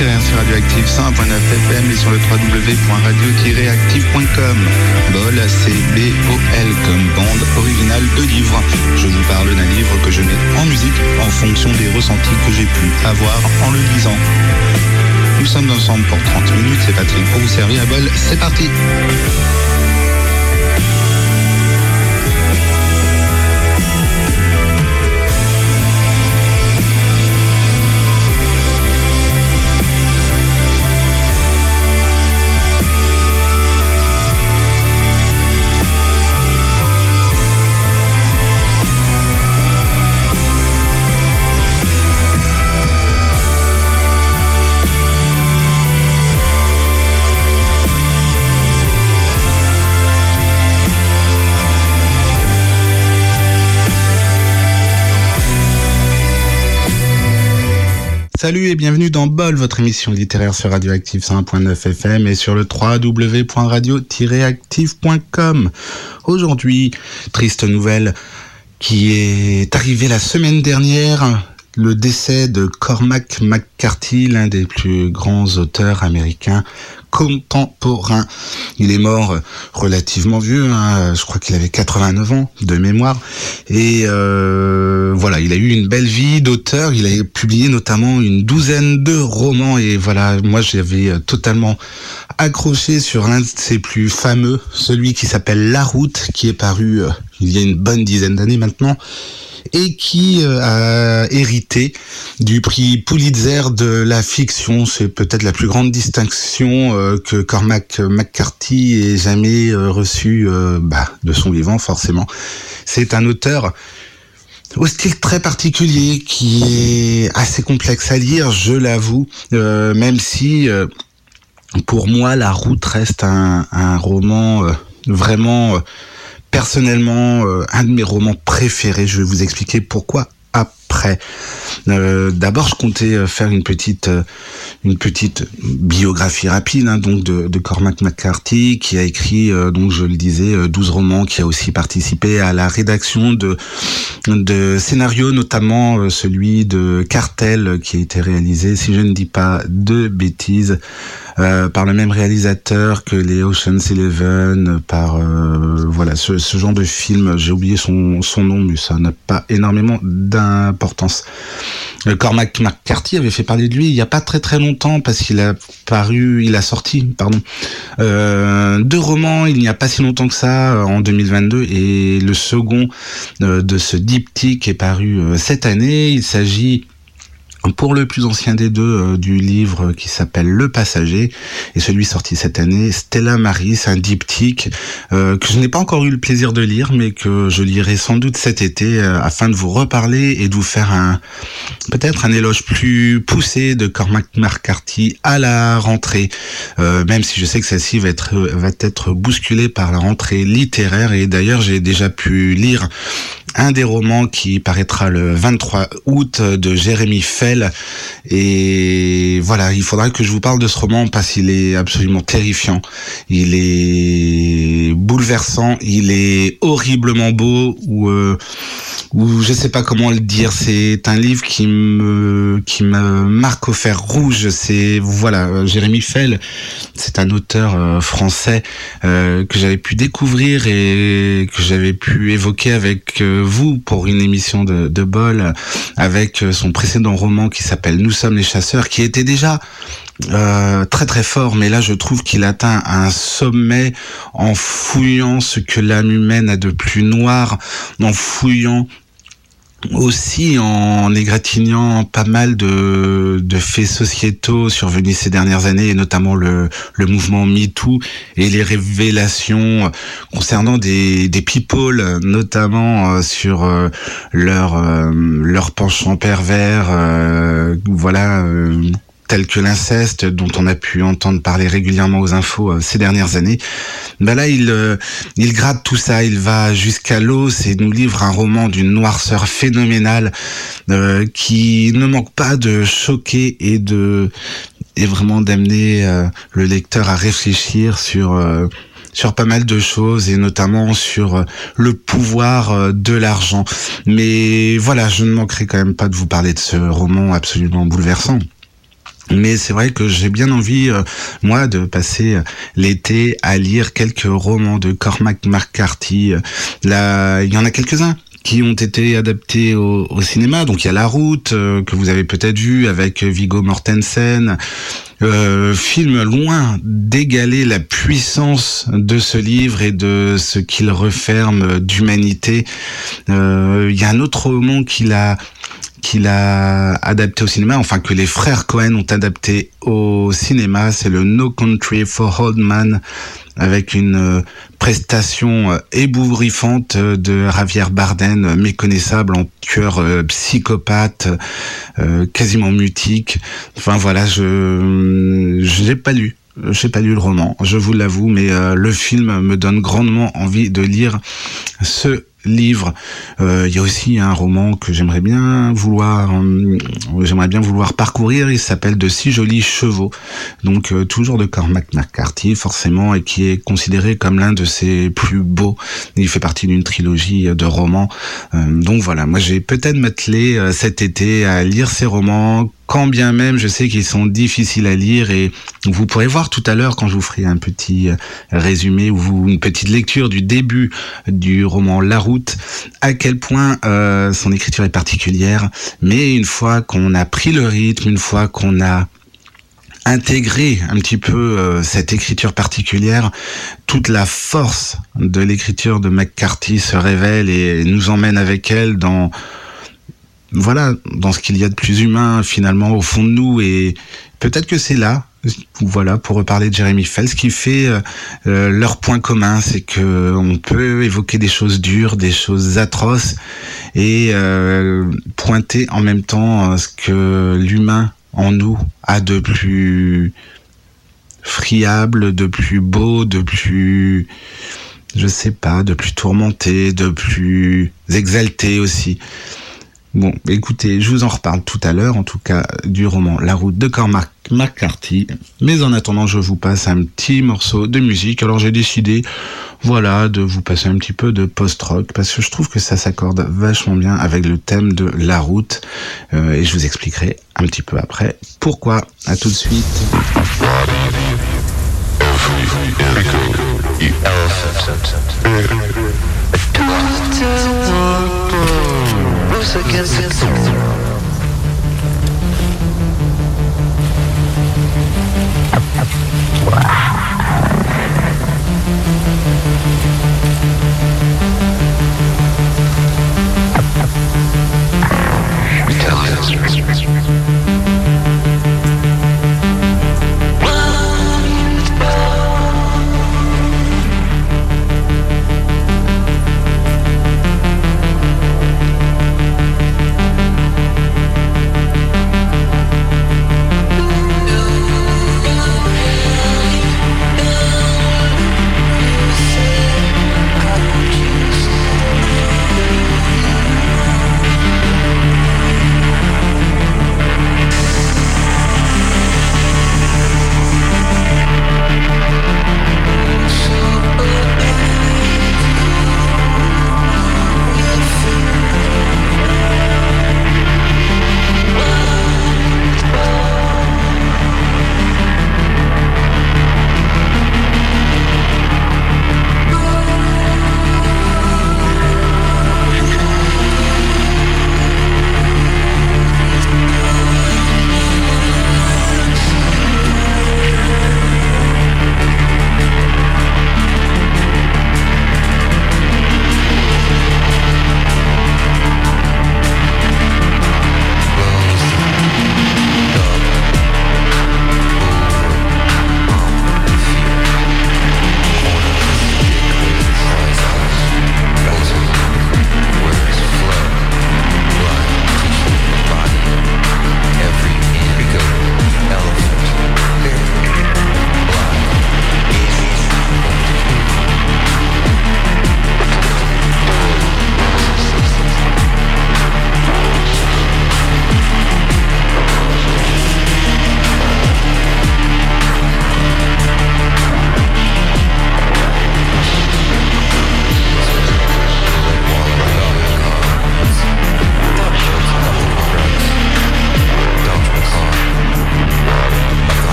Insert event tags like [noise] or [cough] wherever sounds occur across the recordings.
littéraire sur Radioactive 101.9 FM et sur le www.radio-active.com. Bol, c'est B-O-L comme bande originale de livres. Je vous parle d'un livre que je mets en musique en fonction des ressentis que j'ai pu avoir en le lisant. Nous sommes ensemble pour 30 minutes, c'est Patrick pour vous servir à bol, c'est parti Salut et bienvenue dans Bol, votre émission littéraire sur Radioactive 101.9 FM et sur le www.radio-active.com. Aujourd'hui, triste nouvelle qui est arrivée la semaine dernière, le décès de Cormac McCarthy, l'un des plus grands auteurs américains contemporain. Il est mort euh, relativement vieux, hein, je crois qu'il avait 89 ans de mémoire. Et euh, voilà, il a eu une belle vie d'auteur. Il a publié notamment une douzaine de romans. Et voilà, moi j'avais euh, totalement accroché sur un de ses plus fameux, celui qui s'appelle La Route, qui est paru il y a une bonne dizaine d'années maintenant et qui euh, a hérité du prix Pulitzer de la fiction. C'est peut-être la plus grande distinction euh, que Cormac McCarthy ait jamais euh, reçue bah, de son vivant, forcément. C'est un auteur au style très particulier qui est assez complexe à lire, je l'avoue, même si pour moi la route reste un, un roman vraiment personnellement euh, un de mes romans préférés. Je vais vous expliquer pourquoi Euh, d'abord, je comptais euh, faire une petite, une petite biographie rapide hein, donc de, Cormac McCarthy, qui a écrit, donc je le disais, 12 romans, qui a aussi participé à la rédaction de, de scénarios, notamment celui de Cartel, qui a été réalisé, si je ne dis pas de bêtises, euh, par le même réalisateur que les Ocean's Eleven, par euh, voilà ce, genre de film. J'ai oublié son, son nom, mais ça n'a pas énormément d'importance. Euh, Cormac McCarthy avait fait parler de lui il n'y a pas très très longtemps parce qu'il a paru, il a sorti, pardon, euh, deux romans il n'y a pas si longtemps que ça, en 2022, et le second de ce diptyque est paru cette année. Il s'agit pour le plus ancien des deux euh, du livre qui s'appelle Le Passager. Et celui sorti cette année, Stella Maris, un diptyque euh, que je n'ai pas encore eu le plaisir de lire, mais que je lirai sans doute cet été euh, afin de vous reparler et de vous faire un peut-être un éloge plus poussé de Cormac McCarthy à la rentrée, même si je sais que celle-ci va être va être bousculée par la rentrée littéraire. Et d'ailleurs j'ai déjà pu lire un des romans qui paraîtra le 23 août de Jérémy Fell. Et voilà, il faudra que je vous parle de ce roman parce qu'il est absolument terrifiant. Il est bouleversant, il est horriblement beau ou euh, ou je sais pas comment le dire. C'est un livre qui me qui me marque au fer rouge. C'est voilà, Jérémy Fell, c'est un auteur euh, français euh, que j'avais pu découvrir et que j'avais pu évoquer avec euh, vous pour une émission de, de bol avec son précédent roman qui s'appelle Nous sommes les chasseurs, qui était déjà euh, très très fort, mais là je trouve qu'il atteint un sommet en fouillant ce que l'âme humaine a de plus noir, en fouillant aussi en égratignant pas mal de, de faits sociétaux survenus ces dernières années, et notamment le, le mouvement MeToo et les révélations concernant des, des people, notamment euh, sur euh, leur, euh, leur penchant pervers, voilà tels que l'inceste, dont on a pu entendre parler régulièrement aux infos euh, ces dernières années, ben là il euh, il gratte tout ça, il va jusqu'à l'os et nous livre un roman d'une noirceur phénoménale euh, qui ne manque pas de choquer et de et vraiment d'amener le lecteur à réfléchir sur sur pas mal de choses et notamment sur le pouvoir de l'argent. Mais voilà, je ne manquerai quand même pas de vous parler de ce roman absolument bouleversant. Mais c'est vrai que j'ai bien envie, euh, moi, de passer euh, l'été à lire quelques romans de Cormac McCarthy. Là, il y en a quelques-uns qui ont été adaptés au, cinéma. Donc il y a La Route que vous avez peut-être vu avec Vigo Mortensen. Euh, film loin d'égaler la puissance de ce livre et de ce qu'il referme d'humanité. Euh, il y a un autre roman qu'il a qu'il a adapté au cinéma, enfin que les frères Cohen ont adapté au cinéma, c'est le No Country for Old Man avec une euh, prestation euh, ébouriffante de Javier Bardem, méconnaissable en tueur euh, psychopathe, quasiment mutique. Enfin voilà, je je l'ai pas lu. J'ai pas lu le roman, je vous l'avoue, mais le film me donne grandement envie de lire ce livre. Euh, il y a aussi un roman que j'aimerais bien vouloir, euh, j'aimerais bien vouloir parcourir. Il s'appelle De si jolis chevaux, donc euh, toujours de Cormac McCarthy forcément, et qui est considéré comme l'un de ses plus beaux. Il fait partie d'une trilogie de romans. donc voilà, moi j'ai peut-être m'attelé cet été à lire ces romans quand bien même je sais qu'ils sont difficiles à lire et vous pourrez voir tout à l'heure quand je vous ferai un petit euh, résumé ou une petite lecture du début du roman La Route à quel point euh, son écriture est particulière. Mais une fois qu'on a pris le rythme une fois qu'on a intégré un petit peu euh, cette écriture particulière, toute la force de l'écriture de McCarthy se révèle et nous emmène avec elle dans voilà, dans ce qu'il y a de plus humain finalement au fond de nous. Et peut-être que c'est là, voilà, pour reparler de Jérémy Fell, ce qui fait euh, euh, leur point commun, c'est que on peut évoquer des choses dures, des choses atroces, et euh, pointer en même temps ce que l'humain en nous a de plus friable, de plus beau, de plus je sais pas, de plus tourmenté, de plus exalté aussi. Bon, écoutez, je vous en reparle tout à l'heure, en tout cas du roman La route de Cormac McCarthy. Mais en attendant, je vous passe un petit morceau de musique. Alors j'ai décidé, voilà, de vous passer un petit peu de post-rock parce que je trouve que ça s'accorde vachement bien avec le thème de la route. Euh, et je vous expliquerai un petit peu après pourquoi. À tout de suite. goes against it.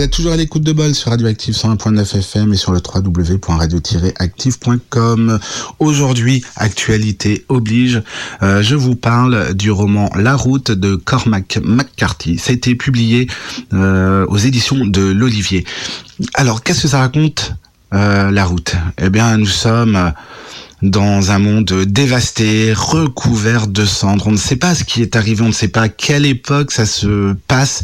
Êtes toujours à l'écoute de Bol sur Radioactive 101.9 FM et sur le www.radio-active.com. Aujourd'hui, actualité oblige, euh, je vous parle du roman La route de Cormac McCarthy. Ça a été publié euh, aux éditions de l'Olivier. Alors, qu'est-ce que ça raconte euh, La route? Eh bien, nous sommes dans un monde dévasté, recouvert de cendres. On ne sait pas ce qui est arrivé, on ne sait pas à quelle époque ça se passe,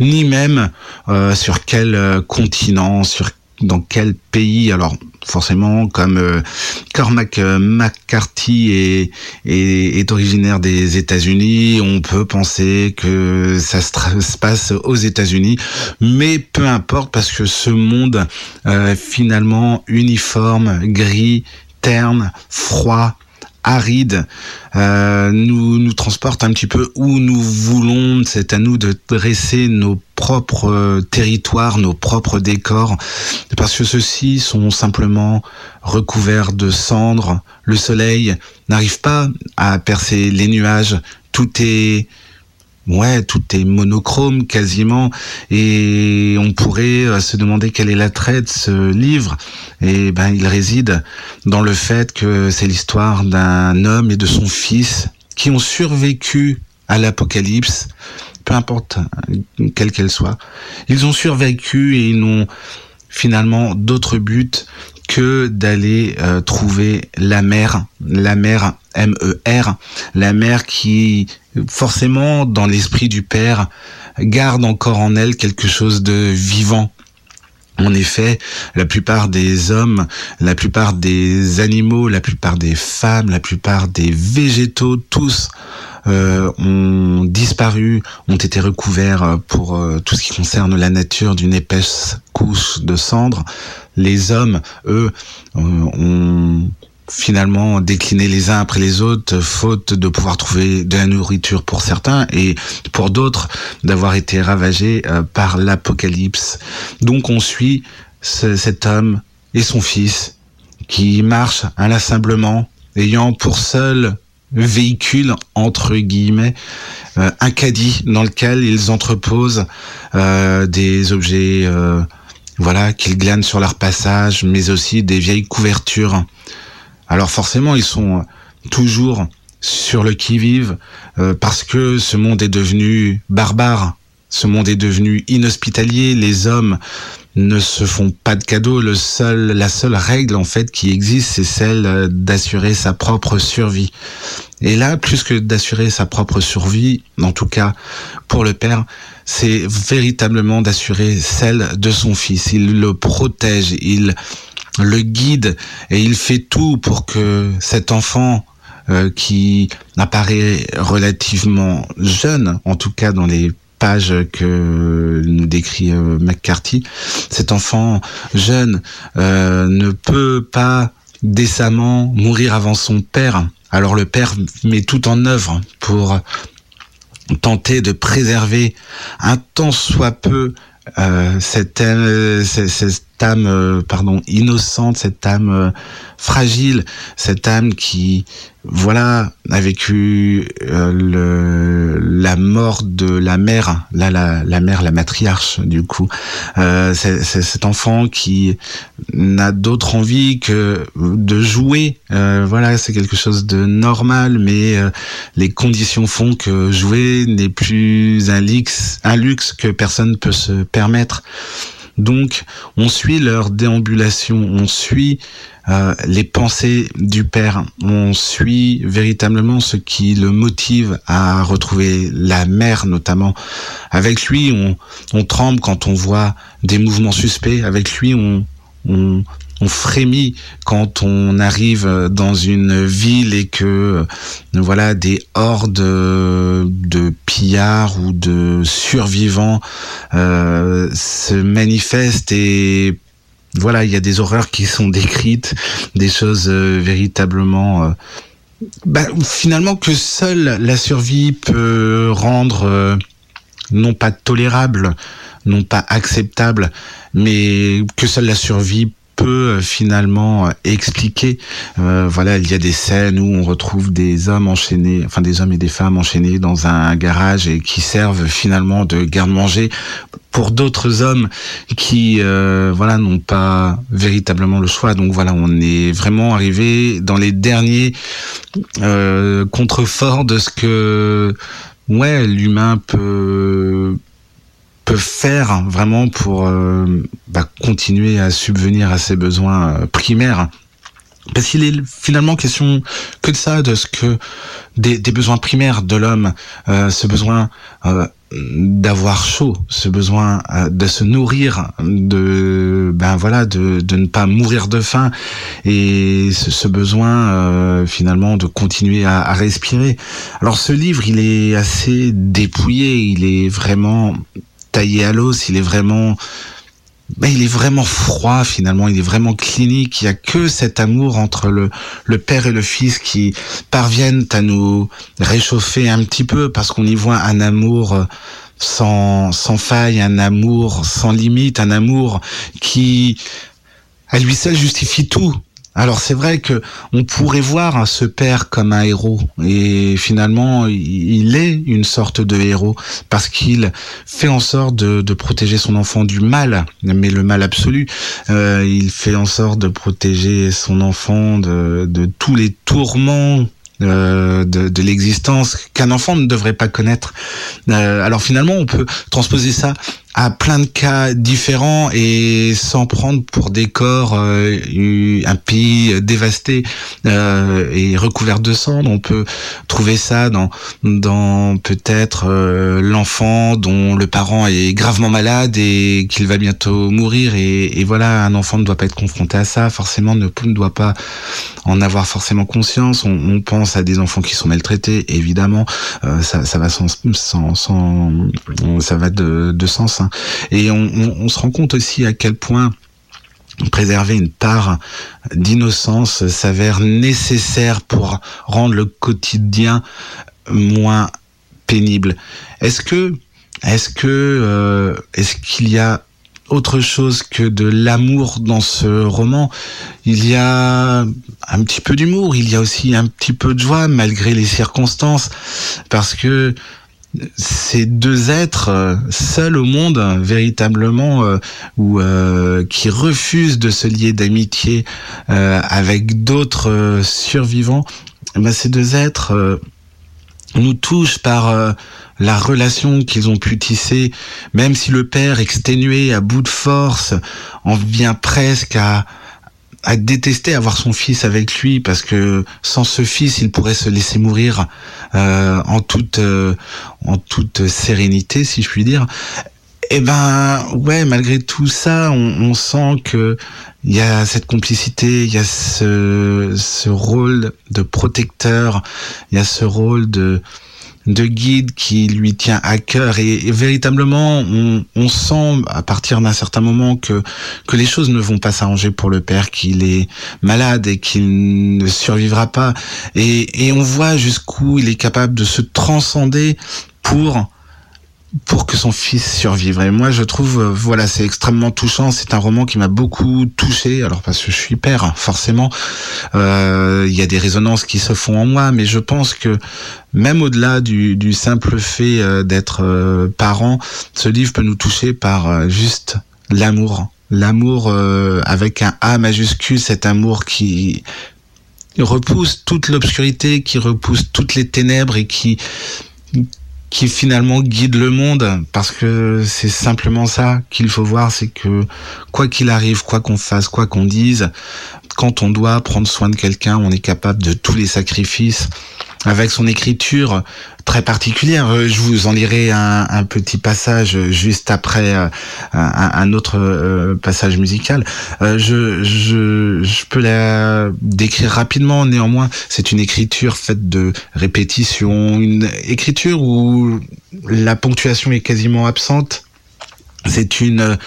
ni même euh, sur quel euh, continent, sur dans quel pays. Alors forcément, comme euh, Cormac McCarthy est, est, originaire des États-Unis, on peut penser que ça se, passe aux États-Unis, mais peu importe parce que ce monde finalement uniforme, gris, terne, froid, aride, euh, nous nous transporte un petit peu où nous voulons. C'est à nous de dresser nos propres euh, territoires, nos propres décors, parce que ceux-ci sont simplement recouverts de cendres. Le soleil n'arrive pas à percer les nuages. Tout est Ouais, tout est monochrome quasiment, et on pourrait euh, se demander quel est l'attrait de ce livre. Et ben, il réside dans le fait que c'est l'histoire d'un homme et de son fils qui ont survécu à l'apocalypse, peu importe euh, quelle qu'elle soit. Ils ont survécu et ils n'ont finalement d'autre but que d'aller euh, trouver la mer, la mer M-E-R, la mer qui forcément dans l'esprit du Père garde encore en elle quelque chose de vivant. En effet, la plupart des hommes, la plupart des animaux, la plupart des femmes, la plupart des végétaux, tous euh, ont disparu, ont été recouverts pour euh, tout ce qui concerne la nature d'une épaisse couche de cendres. Les hommes, eux, euh, ont finalement décliné les uns après les autres, faute de pouvoir trouver de la nourriture pour certains et pour d'autres d'avoir été ravagés par l'apocalypse. Donc on suit cet homme et son fils qui marchent inlassablement, ayant pour seul véhicule entre guillemets euh, un caddie dans lequel ils entreposent euh, des objets euh, voilà qu'ils glanent sur leur passage mais aussi des vieilles couvertures. Alors forcément ils sont toujours sur le qui-vive parce que ce monde est devenu barbare ce monde est devenu inhospitalier les hommes ne se font pas de cadeaux. Le seul, la seule règle en fait qui existe, c'est celle euh, d'assurer sa propre survie. Et là, plus que d'assurer sa propre survie, en tout cas pour le père, c'est véritablement d'assurer celle de son fils. Il le protège, il le guide et il fait tout pour que cet enfant euh, qui apparaît relativement jeune, en tout cas dans les que nous décrit euh, McCarthy. Cet enfant jeune euh, ne peut pas décemment mourir avant son père. Alors le père met tout en œuvre pour tenter de préserver un tant soit peu euh, cette, âme pardon innocente cette âme fragile cette âme qui voilà a vécu euh, le, la mort de la mère, là la, mère, la matriarche du coup. Euh, c'est cet enfant qui n'a d'autre envie que de jouer. Euh, voilà, c'est quelque chose de normal, mais euh, les conditions font que jouer n'est plus un luxe, un luxe que personne peut se permettre. Donc, on suit leur déambulation, on suit euh, les pensées du père. On suit véritablement ce qui le motive à retrouver la mère notamment. Avec lui, on, tremble quand on voit des mouvements suspects. Avec lui, on, on frémit quand on arrive dans une ville et que voilà des hordes de pillards ou de survivants euh, se manifestent et voilà, il y a des horreurs qui sont décrites, des choses euh, véritablement, euh, bah, finalement que seule la survie peut rendre euh, non pas tolérable, non pas acceptable, mais que seule la survie peut peut finalement expliquer. voilà, il y a des scènes où on retrouve des hommes enchaînés, enfin des hommes et des femmes enchaînés dans un garage et qui servent finalement de garde-manger pour d'autres hommes qui voilà n'ont pas véritablement le choix. Donc voilà, on est vraiment arrivé dans les derniers contreforts de ce que ouais l'humain peut peut faire vraiment pour euh, bah, continuer à subvenir à ses besoins euh, primaires parce qu'il est finalement question que de ça, de ce que des, besoins primaires de l'homme, euh, ce besoin d'avoir chaud, ce besoin de se nourrir, de ben voilà, de, de ne pas mourir de faim, et ce, besoin finalement de continuer à, à, respirer. Alors ce livre, il est assez dépouillé, il est vraiment taillé à l'os, il est vraiment ben, il est vraiment froid finalement, il est vraiment clinique, il y a que cet amour entre le, le père et le fils qui parviennent à nous réchauffer un petit peu parce qu'on y voit un amour euh, sans, sans faille, un amour sans limite, un amour qui à lui seul justifie tout. Alors c'est vrai que on pourrait voir ce père comme un héros et finalement il est une sorte de héros parce qu'il fait en sorte de, protéger son enfant du mal, mais le mal absolu. Euh, il fait en sorte de protéger son enfant de, tous les tourments euh, de, de l'existence qu'un enfant ne devrait pas connaître. Euh, alors finalement, on peut transposer ça à plein de cas différents et sans prendre pour décor euh, un pays dévasté euh, et recouvert de cendres. On peut trouver ça dans dans peut-être euh, l'enfant dont le parent est gravement malade et qu'il va bientôt mourir et, et, voilà un enfant ne doit pas être confronté à ça forcément ne, ne doit pas en avoir forcément conscience. On, on, pense à des enfants qui sont maltraités évidemment ça, ça va sans, sans, sans ça va de, de sens hein. Et on, se rend compte aussi à quel point préserver une part d'innocence s'avère nécessaire pour rendre le quotidien moins pénible. Est-ce que, est-ce que, euh, est-ce qu'il y a autre chose que de l'amour dans ce roman? Il y a un petit peu d'humour, il y a aussi un petit peu de joie malgré les circonstances, parce que ces deux êtres euh, seuls au monde véritablement euh, ou euh, qui refusent de se lier d'amitié avec d'autres survivants eh ben, ces deux êtres nous touchent par la relation qu'ils ont pu tisser même si le père exténué à bout de force en vient presque à à détester avoir son fils avec lui parce que sans ce fils, il pourrait se laisser mourir euh, en toute euh, en toute sérénité, si je puis dire. Eh ben ouais, malgré tout ça, on, on sent que il y a cette complicité, il y a ce, ce rôle de protecteur, il y a ce rôle de de guide qui lui tient à cœur. Et, véritablement on, sent à partir d'un certain moment que que les choses ne vont pas s'arranger pour le père qu'il est malade et qu'il ne survivra pas. Et, et on voit jusqu'où il est capable de se transcender pour pour que son fils survive. Et moi, je trouve, euh, voilà, c'est extrêmement touchant. C'est un roman qui m'a beaucoup touché. Alors parce que je suis père, forcément, euh, il y a des résonances qui se font en moi, mais je pense que même au-delà du, simple fait euh, d'être parent, ce livre peut nous toucher par juste l'amour, l'amour avec un A majuscule, cet amour qui repousse toute l'obscurité, qui repousse toutes les ténèbres et qui qui finalement guide le monde parce que c'est simplement ça qu'il faut voir, c'est que quoi qu'il arrive, quoi qu'on fasse, quoi qu'on dise, quand on doit prendre soin de quelqu'un, on est capable de tous les sacrifices avec son écriture très particulière. Euh, je vous en lirai un, petit passage juste après euh, un, autre euh, passage musical. Je, je, je, peux la décrire rapidement, néanmoins, c'est une écriture faite de répétition, une écriture où la ponctuation est quasiment absente. C'est une...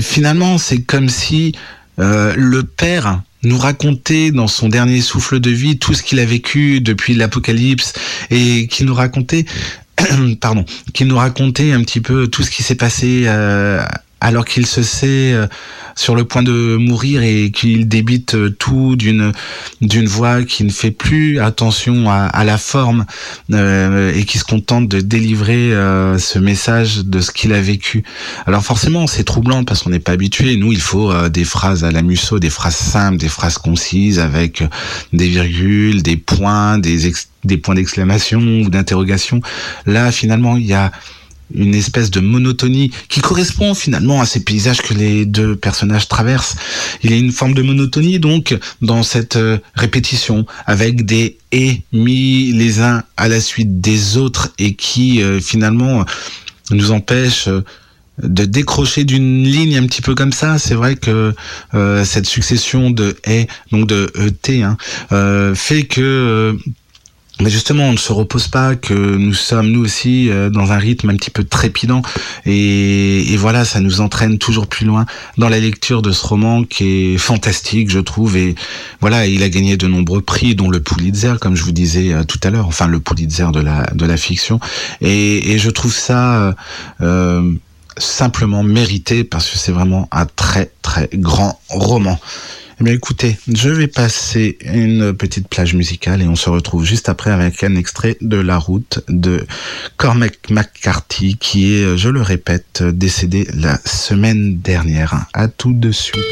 Finalement, c'est comme si le père nous raconter dans son dernier souffle de vie tout ce qu'il a vécu depuis l'apocalypse et qu'il nous racontait [clears throat] pardon qu'il nous racontait un petit peu tout ce qui s'est passé euh, alors qu'il se sait euh, sur le point de mourir et qu'il débite euh, tout d'une d'une voix qui ne fait plus attention à, la forme euh, et qui se contente de délivrer ce message de ce qu'il a vécu. Alors forcément, c'est troublant parce qu'on n'est pas habitué. Nous, il faut des phrases à la Musso, des phrases simples, des phrases concises avec des virgules, des points, des des points d'exclamation ou d'interrogation. Là, finalement, il y a une espèce de monotonie qui correspond finalement à ces paysages que les deux personnages traversent. Il y a une forme de monotonie donc dans cette euh, répétition avec des et mis les uns à la suite des autres et qui euh, finalement nous empêchent euh, de décrocher d'une ligne un petit peu comme ça. C'est vrai que cette succession de et donc de et hein, fait que mais justement, on ne se repose pas, que nous sommes nous aussi euh, dans un rythme un petit peu trépidant, et, voilà, ça nous entraîne toujours plus loin dans la lecture de ce roman qui est fantastique, je trouve. Et voilà, il a gagné de nombreux prix, dont le Pulitzer, comme je vous disais euh, tout à l'heure, enfin le Pulitzer de la de la fiction. Et, et je trouve ça euh, simplement mérité parce que c'est vraiment un très très grand roman. Eh bien écoutez, je vais passer une petite plage musicale et on se retrouve juste après avec un extrait de La route de Cormac McCarthy qui est, je le répète, décédé la semaine dernière. À tout de suite.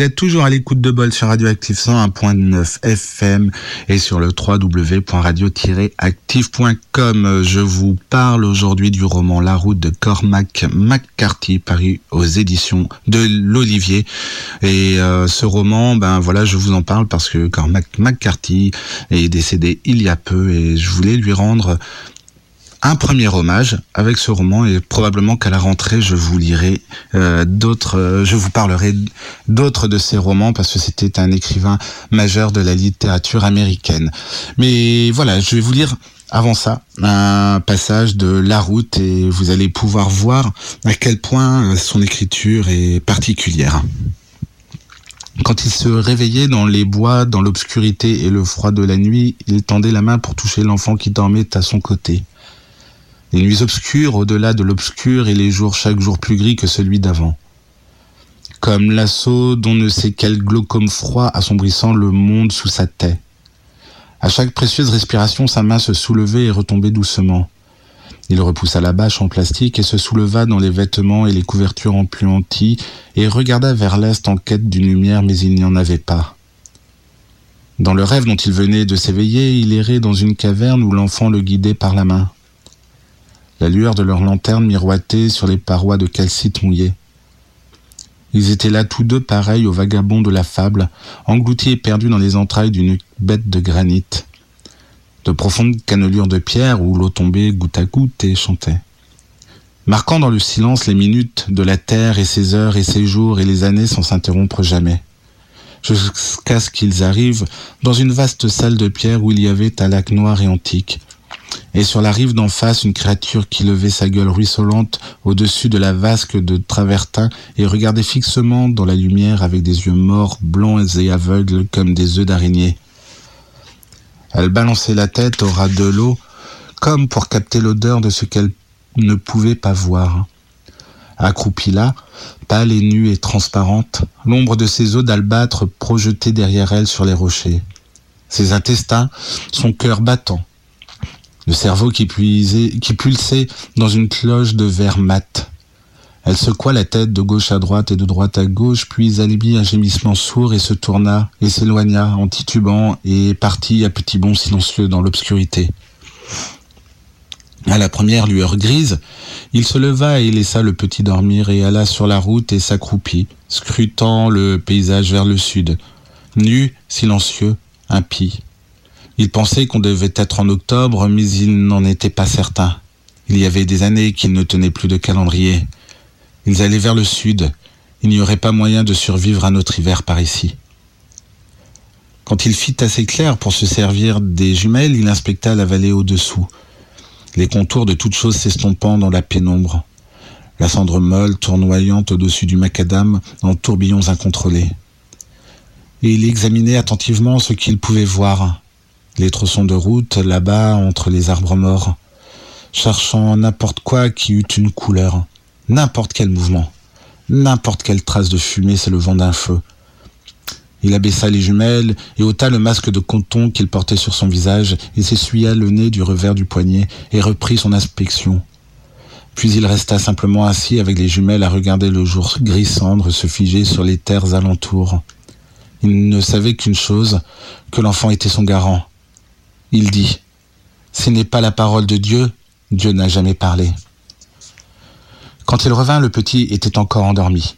Vous êtes toujours à l'écoute de Bol sur Radioactive 101.9 FM et sur le www.radio-active.com. Je vous parle aujourd'hui du roman La route de Cormac McCarthy paru aux éditions de l'Olivier. Et euh, ce roman, ben voilà, je vous en parle parce que Cormac McCarthy est décédé il y a peu et je voulais lui rendre un premier hommage avec ce roman et probablement qu'à la rentrée je vous lirai euh, d'autres, euh, je vous parlerai d'autres de ces romans parce que c'était un écrivain majeur de la littérature américaine. Mais voilà, je vais vous lire avant ça un passage de La Route et vous allez pouvoir voir à quel point son écriture est particulière. Quand il se réveillait dans les bois, dans l'obscurité et le froid de la nuit, il tendait la main pour toucher l'enfant qui dormait à son côté les nuits obscures au-delà de l'obscur et les jours chaque jour plus gris que celui d'avant. Comme l'assaut dont ne sait quel glaucome froid assombrissant le monde sous sa tête. À chaque précieuse respiration, sa main se soulevait et retombait doucement. Il repoussa la bâche en plastique et se souleva dans les vêtements et les couvertures empuanties et regarda vers l'est en quête d'une lumière, mais il n'y en avait pas. Dans le rêve dont il venait de s'éveiller, il errait dans une caverne où l'enfant le guidait par la main. La lueur de leur lanterne miroitait sur les parois de calcite mouillées. Ils étaient là tous deux pareils aux vagabonds de la fable, engloutis et perdus dans les entrailles d'une bête de granit. de profondes cannelures de pierre où l'eau tombait goutte à goutte et chantait. Marquant dans le silence les minutes de la terre et ses heures et ses jours et les années sans s'interrompre jamais. Jusqu'à ce qu'ils arrivent dans une vaste salle de pierre où il y avait un lac noir et antique, et sur la rive d'en face une créature qui levait sa gueule ruisselante au-dessus de la vasque de travertin et regardait fixement dans la lumière avec des yeux morts, blancs et aveugles comme des œufs d'araignée. Elle balançait la tête au ras de l'eau, comme pour capter l'odeur de ce qu'elle ne pouvait pas voir. Accroupie là, pâle et nue et transparente, l'ombre de ses os d'albâtre projetée derrière elle sur les rochers. Ses intestins, son cœur battant, le cerveau qui, qui pulsait dans une cloche de verre mat. Elle secoua la tête de gauche à droite et de droite à gauche, puis émit un gémissement sourd et se tourna et s'éloigna en titubant et partit à petits bonds silencieux dans l'obscurité. À la première lueur grise, il se leva et laissa le petit dormir et alla sur la route et s'accroupit, scrutant le paysage vers le sud, nu, silencieux, impie. Il pensait qu'on devait être en octobre, mais il n'en était pas certain. Il y avait des années qu'il ne tenait plus de calendrier. Ils allaient vers le sud. Il n'y aurait pas moyen de survivre à notre hiver par ici. Quand il fit assez clair pour se servir des jumelles, il inspecta la vallée au-dessous, les contours de toutes choses s'estompant dans la pénombre, la cendre molle tournoyant au-dessus du macadam en tourbillons incontrôlés. Et il examinait attentivement ce qu'il pouvait voir, les tronçons de route là-bas entre les arbres morts, cherchant n'importe quoi qui eût une couleur, n'importe quel mouvement, n'importe quelle trace de fumée s'élevant d'un feu. Il abaissa les jumelles et ôta le masque de coton qu'il portait sur son visage et s'essuya le nez du revers du poignet et reprit son inspection. Puis il resta simplement assis avec les jumelles à regarder le jour gris cendre se figer sur les terres alentours. Il ne savait qu'une chose, que l'enfant était son garant, il dit, Ce n'est pas la parole de Dieu, Dieu n'a jamais parlé. Quand il revint, le petit était encore endormi.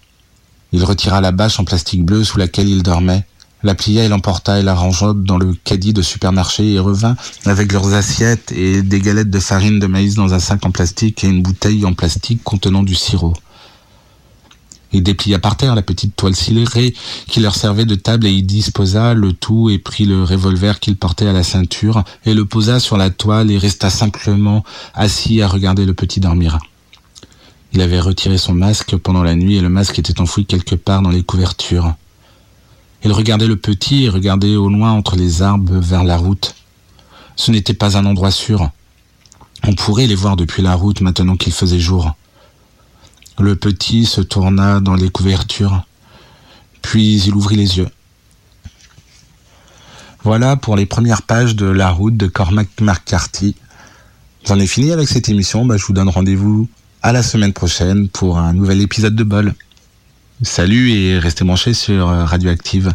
Il retira la bâche en plastique bleu sous laquelle il dormait, la plia et l'emporta et la rangea dans le caddie de supermarché et revint avec leurs assiettes et des galettes de farine de maïs dans un sac en plastique et une bouteille en plastique contenant du sirop. Il déplia par terre la petite toile cirée qui leur servait de table et y disposa le tout et prit le revolver qu'il portait à la ceinture et le posa sur la toile et resta simplement assis à regarder le petit dormir. Il avait retiré son masque pendant la nuit et le masque était enfoui quelque part dans les couvertures. Il regardait le petit et regardait au loin entre les arbres vers la route. Ce n'était pas un endroit sûr. On pourrait les voir depuis la route maintenant qu'il faisait jour. Le petit se tourna dans les couvertures, puis il ouvrit les yeux. Voilà pour les premières pages de La route de Cormac McCarthy. J'en ai fini avec cette émission, bah, je vous donne rendez-vous à la semaine prochaine pour un nouvel épisode de Bol. Salut et restez branchés sur Radioactive.